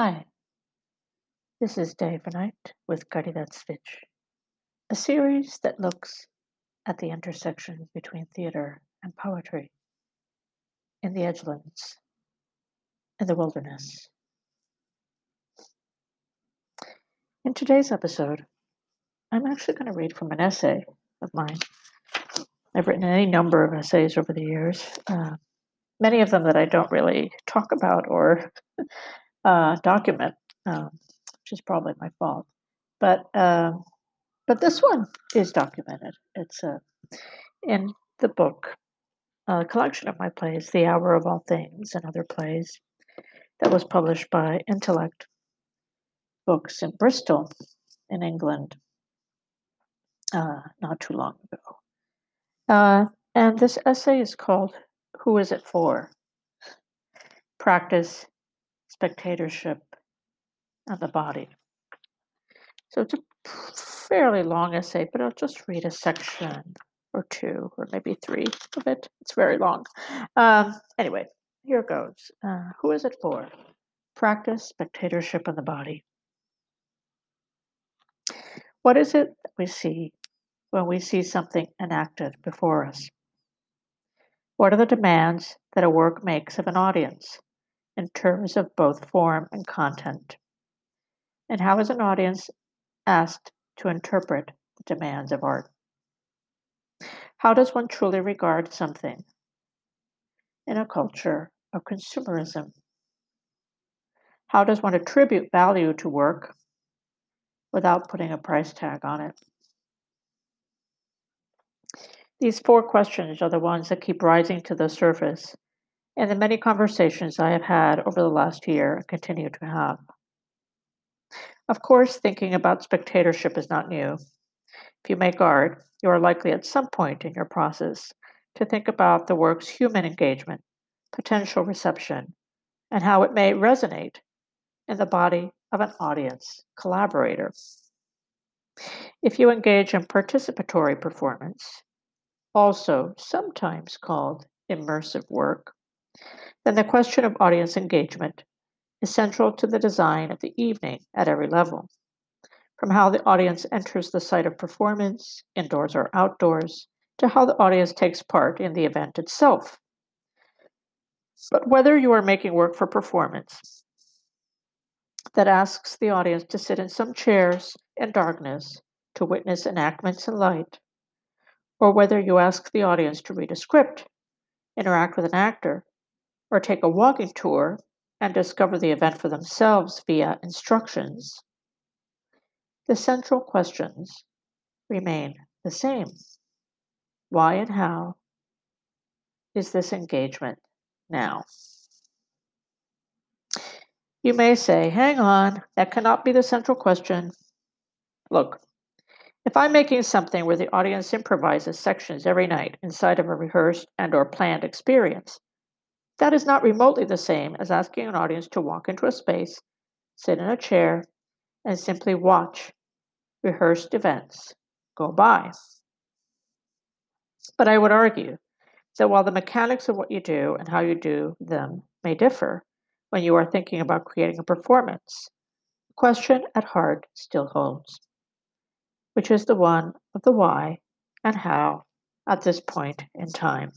Hi, this is for Night with Caridad Svich, a series that looks at the intersection between theater and poetry in the edgelands, in the wilderness. In today's episode, I'm actually going to read from an essay of mine. I've written any number of essays over the years, uh, many of them that I don't really talk about or uh, document, um, which is probably my fault. But uh, but this one is documented. It's uh, in the book, a collection of my plays, "The Hour of All Things" and other plays, that was published by Intellect Books in Bristol, in England, uh, not too long ago. Uh, and this essay is called "Who Is It For?" Practice spectatorship and the body. So it's a fairly long essay, but I'll just read a section or two, or maybe three of it. It's very long. Um, anyway, here goes. Uh, who is it for? Practice spectatorship and the body. What is it that we see when we see something enacted before us? What are the demands that a work makes of an audience? In terms of both form and content? And how is an audience asked to interpret the demands of art? How does one truly regard something in a culture of consumerism? How does one attribute value to work without putting a price tag on it? These four questions are the ones that keep rising to the surface and the many conversations I have had over the last year and continue to have. Of course, thinking about spectatorship is not new. If you make art, you are likely at some point in your process to think about the work's human engagement, potential reception, and how it may resonate in the body of an audience collaborator. If you engage in participatory performance, also sometimes called immersive work, then the question of audience engagement is central to the design of the evening at every level. From how the audience enters the site of performance, indoors or outdoors, to how the audience takes part in the event itself. But whether you are making work for performance that asks the audience to sit in some chairs in darkness to witness enactments in light, or whether you ask the audience to read a script, interact with an actor, or take a walking tour and discover the event for themselves via instructions, the central questions remain the same. Why and how is this engagement now? You may say, hang on, that cannot be the central question. Look, if I'm making something where the audience improvises sections every night inside of a rehearsed and or planned experience, that is not remotely the same as asking an audience to walk into a space, sit in a chair, and simply watch rehearsed events go by. But I would argue that while the mechanics of what you do and how you do them may differ when you are thinking about creating a performance, the question at heart still holds, which is the one of the why and how at this point in time.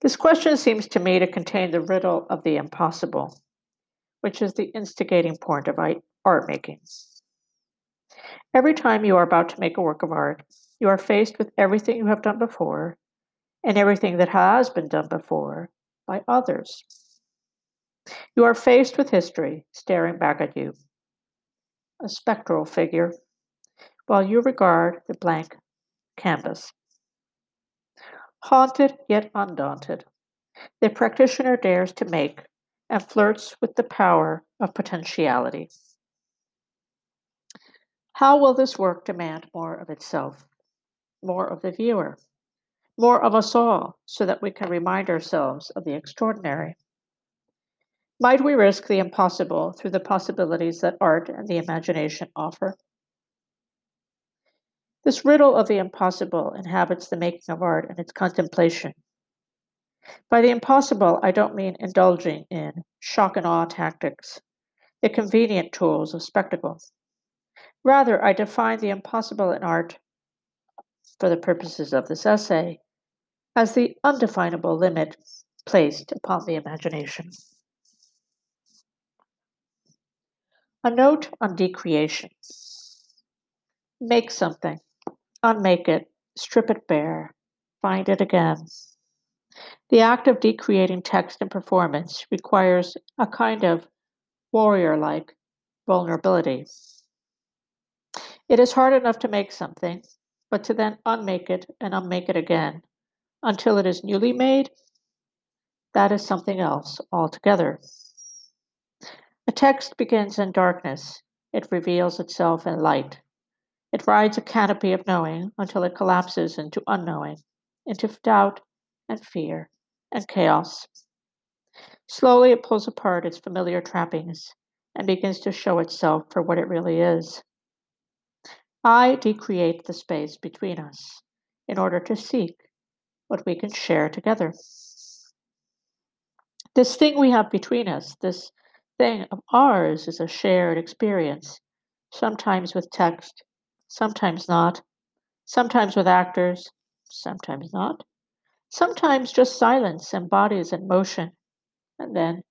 This question seems to me to contain the riddle of the impossible, which is the instigating point of art making. Every time you are about to make a work of art, you are faced with everything you have done before and everything that has been done before by others. You are faced with history staring back at you, a spectral figure, while you regard the blank canvas. Haunted yet undaunted, the practitioner dares to make and flirts with the power of potentiality. How will this work demand more of itself, more of the viewer, more of us all, so that we can remind ourselves of the extraordinary? Might we risk the impossible through the possibilities that art and the imagination offer? This riddle of the impossible inhabits the making of art and its contemplation. By the impossible, I don't mean indulging in shock and awe tactics, the convenient tools of spectacle. Rather, I define the impossible in art, for the purposes of this essay, as the undefinable limit placed upon the imagination. A note on decreation. Make something, unmake it, strip it bare, find it again. The act of decreating text and performance requires a kind of warrior like vulnerability. It is hard enough to make something, but to then unmake it and unmake it again until it is newly made, that is something else altogether. A text begins in darkness, it reveals itself in light. It rides a canopy of knowing until it collapses into unknowing, into doubt and fear and chaos. Slowly it pulls apart its familiar trappings and begins to show itself for what it really is. I decreate the space between us in order to seek what we can share together. This thing we have between us, this thing of ours, is a shared experience, sometimes with text, sometimes not, sometimes with actors, sometimes not, sometimes just silence and bodies in motion, and then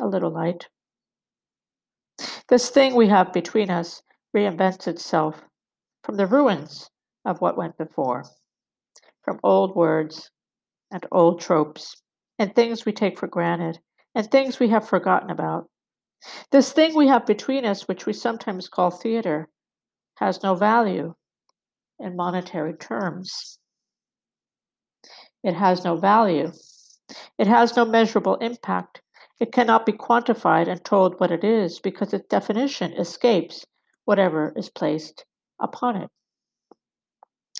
a little light. This thing we have between us reinvents itself from the ruins of what went before, from old words and old tropes and things we take for granted and things we have forgotten about. This thing we have between us, which we sometimes call theater, has no value in monetary terms. It has no value. It has no measurable impact. It cannot be quantified and told what it is because its definition escapes whatever is placed upon it.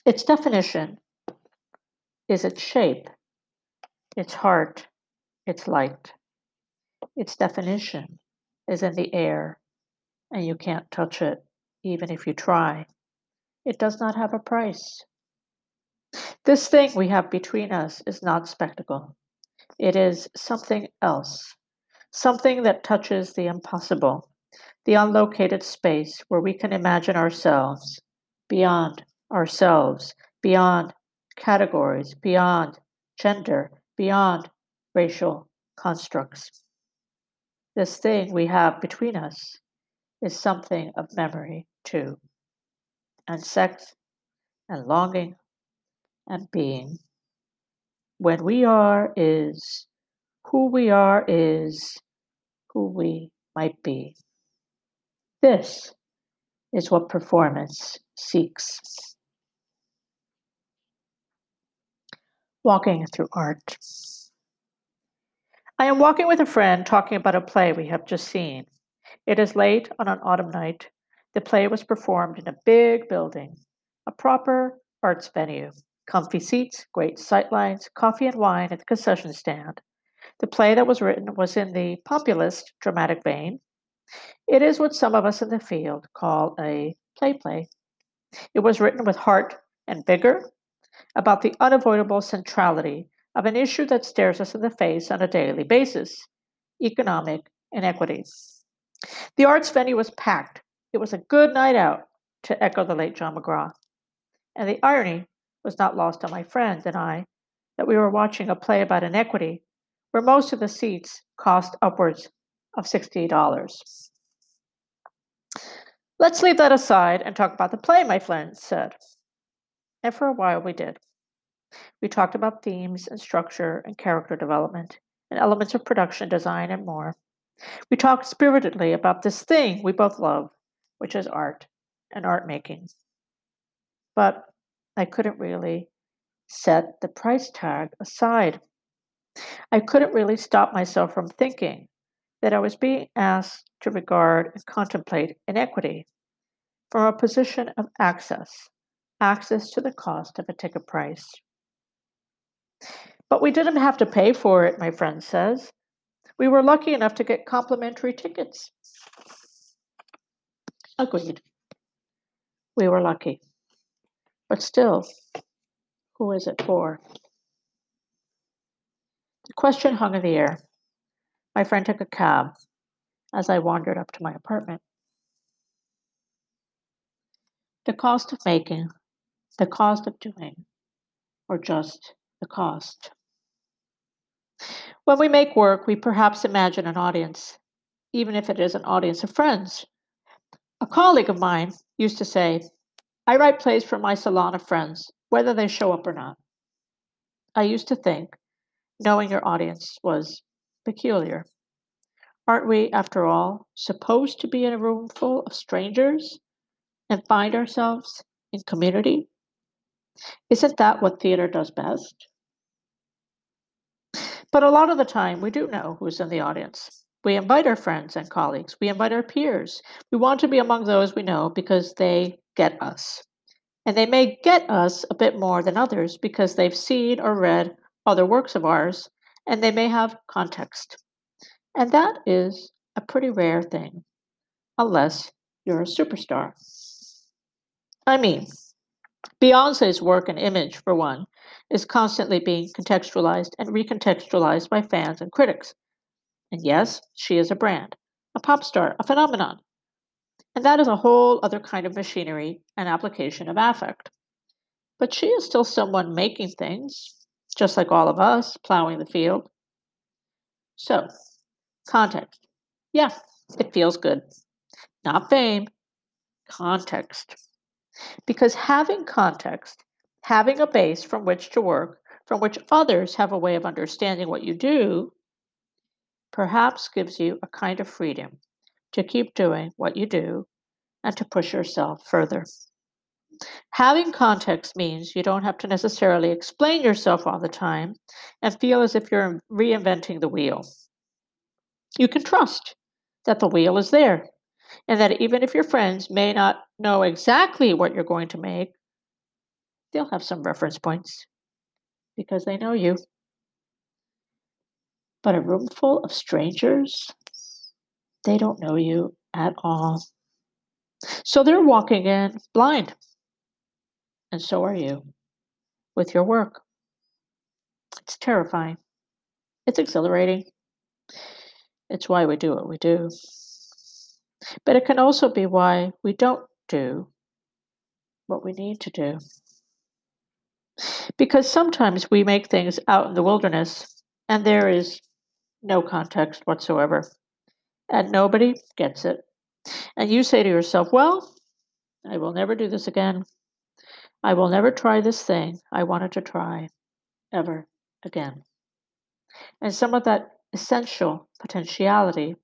Its definition is its shape, its heart, its light. Its definition is in the air, and you can't touch it, even if you try. It does not have a price. This thing we have between us is not spectacle. It is something else, something that touches the impossible, the unlocated space where we can imagine ourselves beyond ourselves, beyond categories, beyond gender, beyond racial constructs. This thing we have between us is something of memory, too, mm. and sex, and longing, and being. When we are is who we are is who we might be. This is what performance seeks. Walking through art. I am walking with a friend talking about a play we have just seen. It is late on an autumn night. The play was performed in a big building, a proper arts venue. Comfy seats, great sightlines, coffee and wine at the concession stand. The play that was written was in the populist dramatic vein. It is what some of us in the field call a play play. It was written with heart and vigor about the unavoidable centrality of an issue that stares us in the face on a daily basis economic inequities. The arts venue was packed. It was a good night out, to echo the late John McGrath. And the irony was not lost on my friend and I that we were watching a play about inequity where most of the seats cost upwards of $60. Let's leave that aside and talk about the play, my friend said. And for a while we did. We talked about themes and structure and character development and elements of production design and more. We talked spiritedly about this thing we both love, which is art and art making. But I couldn't really set the price tag aside. I couldn't really stop myself from thinking that I was being asked to regard and contemplate inequity from a position of access, access to the cost of a ticket price. But we didn't have to pay for it, my friend says. We were lucky enough to get complimentary tickets. Agreed. We were lucky. But still, who is it for? The question hung in the air. My friend took a cab as I wandered up to my apartment. The cost of making, the cost of doing, or just the cost. When we make work, we perhaps imagine an audience, even if it is an audience of friends. A colleague of mine used to say, I write plays for my salon of friends, whether they show up or not. I used to think knowing your audience was peculiar. Aren't we, after all, supposed to be in a room full of strangers and find ourselves in community? Isn't that what theater does best? But a lot of the time, we do know who's in the audience. We invite our friends and colleagues, we invite our peers. We want to be among those we know because they get us. And they may get us a bit more than others because they've seen or read other works of ours and they may have context. And that is a pretty rare thing, unless you're a superstar. I mean, Beyonce's work and image, for one, is constantly being contextualized and recontextualized by fans and critics. And yes, she is a brand, a pop star, a phenomenon. And that is a whole other kind of machinery and application of affect. But she is still someone making things, just like all of us, plowing the field. So, Context. Yeah, it feels good. Not fame, context. Because having context, having a base from which to work, from which others have a way of understanding what you do, perhaps gives you a kind of freedom to keep doing what you do and to push yourself further. Having context means you don't have to necessarily explain yourself all the time and feel as if you're reinventing the wheel you can trust that the wheel is there and that even if your friends may not know exactly what you're going to make, they'll have some reference points because they know you. But a room full of strangers, they don't know you at all. So they're walking in blind. And so are you with your work. It's terrifying. It's exhilarating. It's why we do what we do. But it can also be why we don't do what we need to do. Because sometimes we make things out in the wilderness and there is no context whatsoever, and nobody gets it. And you say to yourself, Well, I will never do this again. I will never try this thing I wanted to try ever again. And some of that essential potentiality,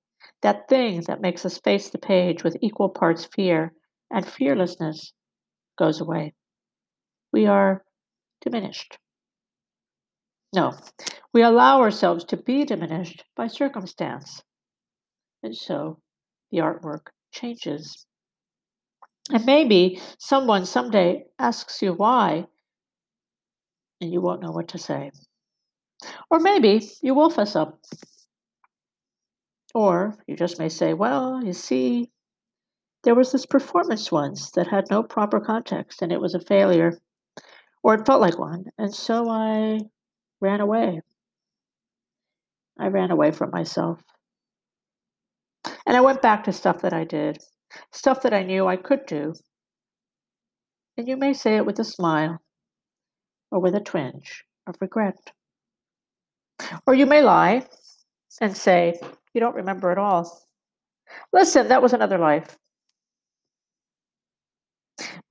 that thing that makes us face the page with equal parts fear and fearlessness, goes away. We are diminished. No, we allow ourselves to be diminished by circumstance. And so the artwork changes. And maybe someone someday asks you why, and you won't know what to say. Or maybe you will fess up. Or you just may say, well, you see, there was this performance once that had no proper context and it was a failure, or it felt like one, and so I ran away. I ran away from myself. And I went back to stuff that I did, stuff that I knew I could do. And you may say it with a smile or with a twinge of regret. Or you may lie and say, You don't remember at all. Listen, that was another life.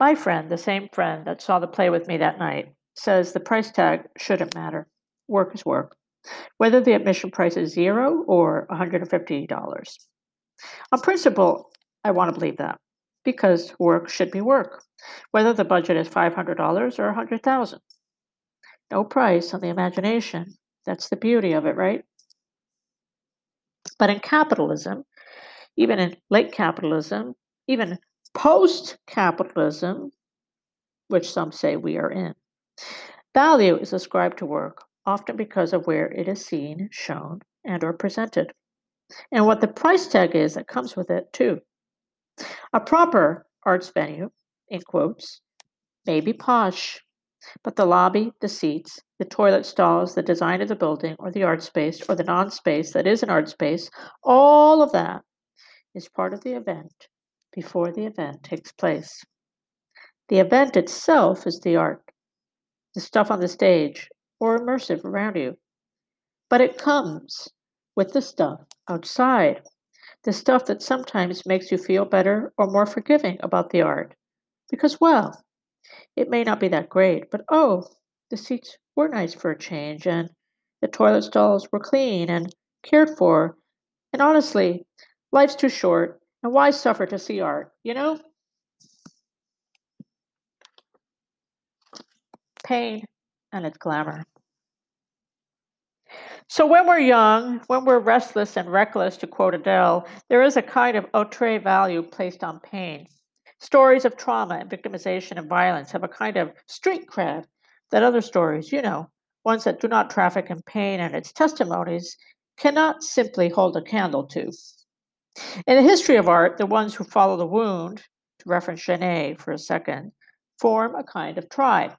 My friend, the same friend that saw the play with me that night, says the price tag shouldn't matter. Work is work, whether the admission price is zero or $150. On principle, I want to believe that because work should be work, whether the budget is $500 or 100,000. No price on the imagination that's the beauty of it, right? But in capitalism, even in late capitalism, even post capitalism, which some say we are in, value is ascribed to work, often because of where it is seen, shown, and or presented. And what the price tag is that comes with it, too. A proper arts venue, in quotes, may be posh, But the lobby, the seats, the toilet stalls, the design of the building, or the art space, or the non space that is an art space, all of that is part of the event before the event takes place. The event itself is the art, the stuff on the stage, or immersive around you. But it comes with the stuff outside, the stuff that sometimes makes you feel better or more forgiving about the art. Because, well, it may not be that great, but oh, the seats were nice for a change, and the toilet stalls were clean and cared for. And honestly, life's too short, and why suffer to see art, you know? Pain and its glamour. So, when we're young, when we're restless and reckless, to quote Adele, there is a kind of outre value placed on pain. Stories of trauma and victimization and violence have a kind of street cred that other stories, you know, ones that do not traffic in pain and its testimonies, cannot simply hold a candle to. In the history of art, the ones who follow the wound, to reference Genet for a second, form a kind of tribe.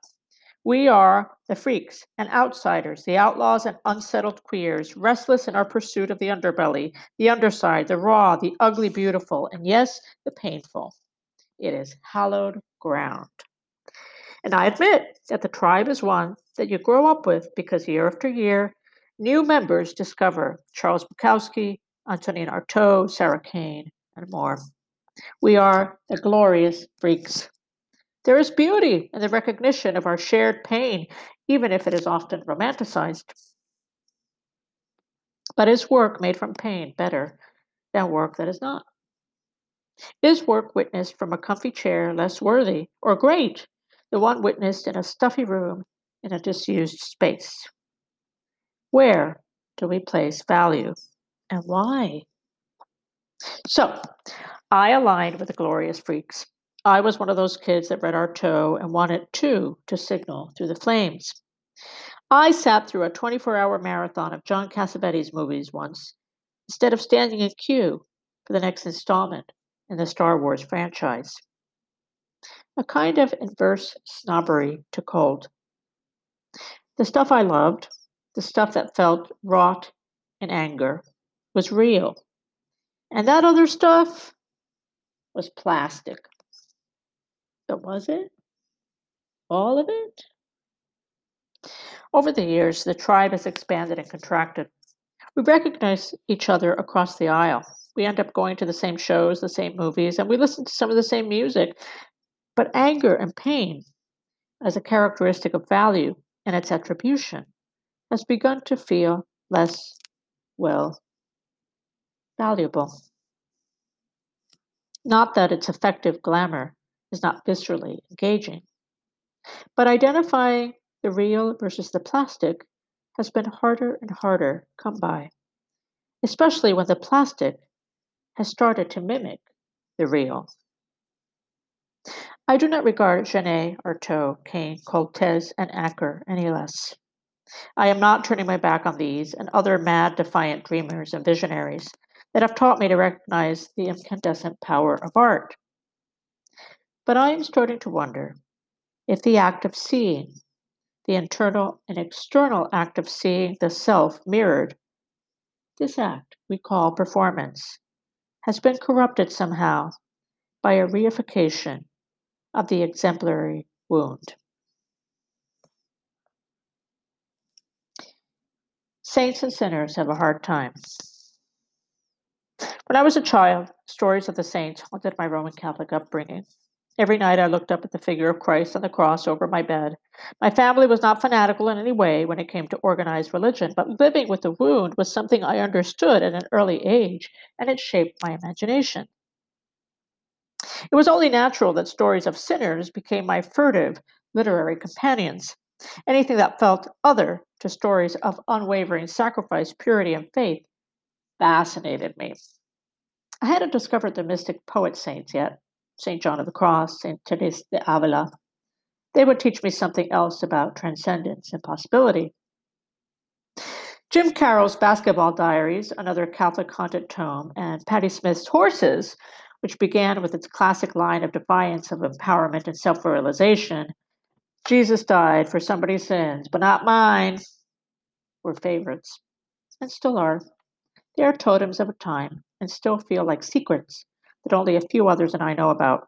We are the freaks and outsiders, the outlaws and unsettled queers, restless in our pursuit of the underbelly, the underside, the raw, the ugly beautiful, and yes, the painful. It is hallowed ground. And I admit that the tribe is one that you grow up with because year after year, new members discover Charles Bukowski, Antonin Artaud, Sarah Kane, and more. We are the glorious freaks. There is beauty in the recognition of our shared pain, even if it is often romanticized. But is work made from pain better than work that is not? Is work witnessed from a comfy chair less worthy or great than one witnessed in a stuffy room in a disused space? Where do we place value and why? So, I aligned with the glorious freaks I was one of those kids that read Artaud and wanted too to signal through the flames. I sat through a 24 hour marathon of John Cassavetes movies once instead of standing in queue for the next installment in the Star Wars franchise. A kind of inverse snobbery took hold. The stuff I loved, the stuff that felt wrought in anger, was real. And that other stuff was plastic. But was it? All of it? Over the years, the tribe has expanded and contracted. We recognize each other across the aisle. We end up going to the same shows, the same movies, and we listen to some of the same music. But anger and pain, as a characteristic of value and its attribution, has begun to feel less, well, valuable. Not that its effective glamour is not viscerally engaging. But identifying the real versus the plastic has been harder and harder come by, especially when the plastic has started to mimic the real. I do not regard Genet, Artaud, Kane, Koltes, and Acker any less. I am not turning my back on these and other mad, defiant dreamers and visionaries that have taught me to recognize the incandescent power of art. But I am starting to wonder if the act of seeing, the internal and external act of seeing the self mirrored, this act we call performance, has been corrupted somehow by a reification of the exemplary wound. Saints and sinners have a hard time. When I was a child, stories of the saints haunted my Roman Catholic upbringing. Every night I looked up at the figure of Christ on the cross over my bed. My family was not fanatical in any way when it came to organized religion, but living with the wound was something I understood at an early age, and it shaped my imagination. It was only natural that stories of sinners became my furtive literary companions. Anything that felt other to stories of unwavering sacrifice, purity, and faith fascinated me. I hadn't discovered the mystic poet saints yet, St. John of the Cross, St. Teresa de Avila. They would teach me something else about transcendence and possibility. Jim Carroll's Basketball Diaries, another Catholic haunted tome, and Patti Smith's Horses, which began with its classic line of defiance of empowerment and self realization, Jesus died for somebody's sins, but not mine, were favorites, and still are. They are totems of a time and still feel like secrets that only a few others and I know about.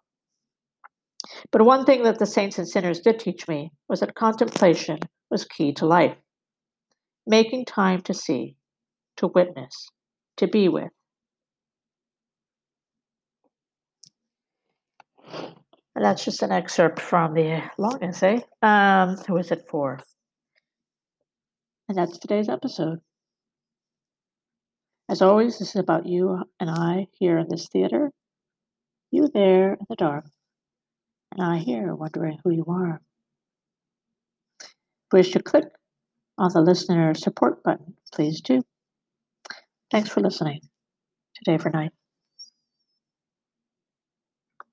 But one thing that the saints and sinners did teach me was that contemplation was key to life. Making time to see, to witness, to be with. And that's just an excerpt from the long essay. Um, who is it for? And that's today's episode. As always, this is about you and I here in this theater, you there in the dark, and I here wondering who you are. Wish to click on the listener support button, please do. Thanks for listening today for night.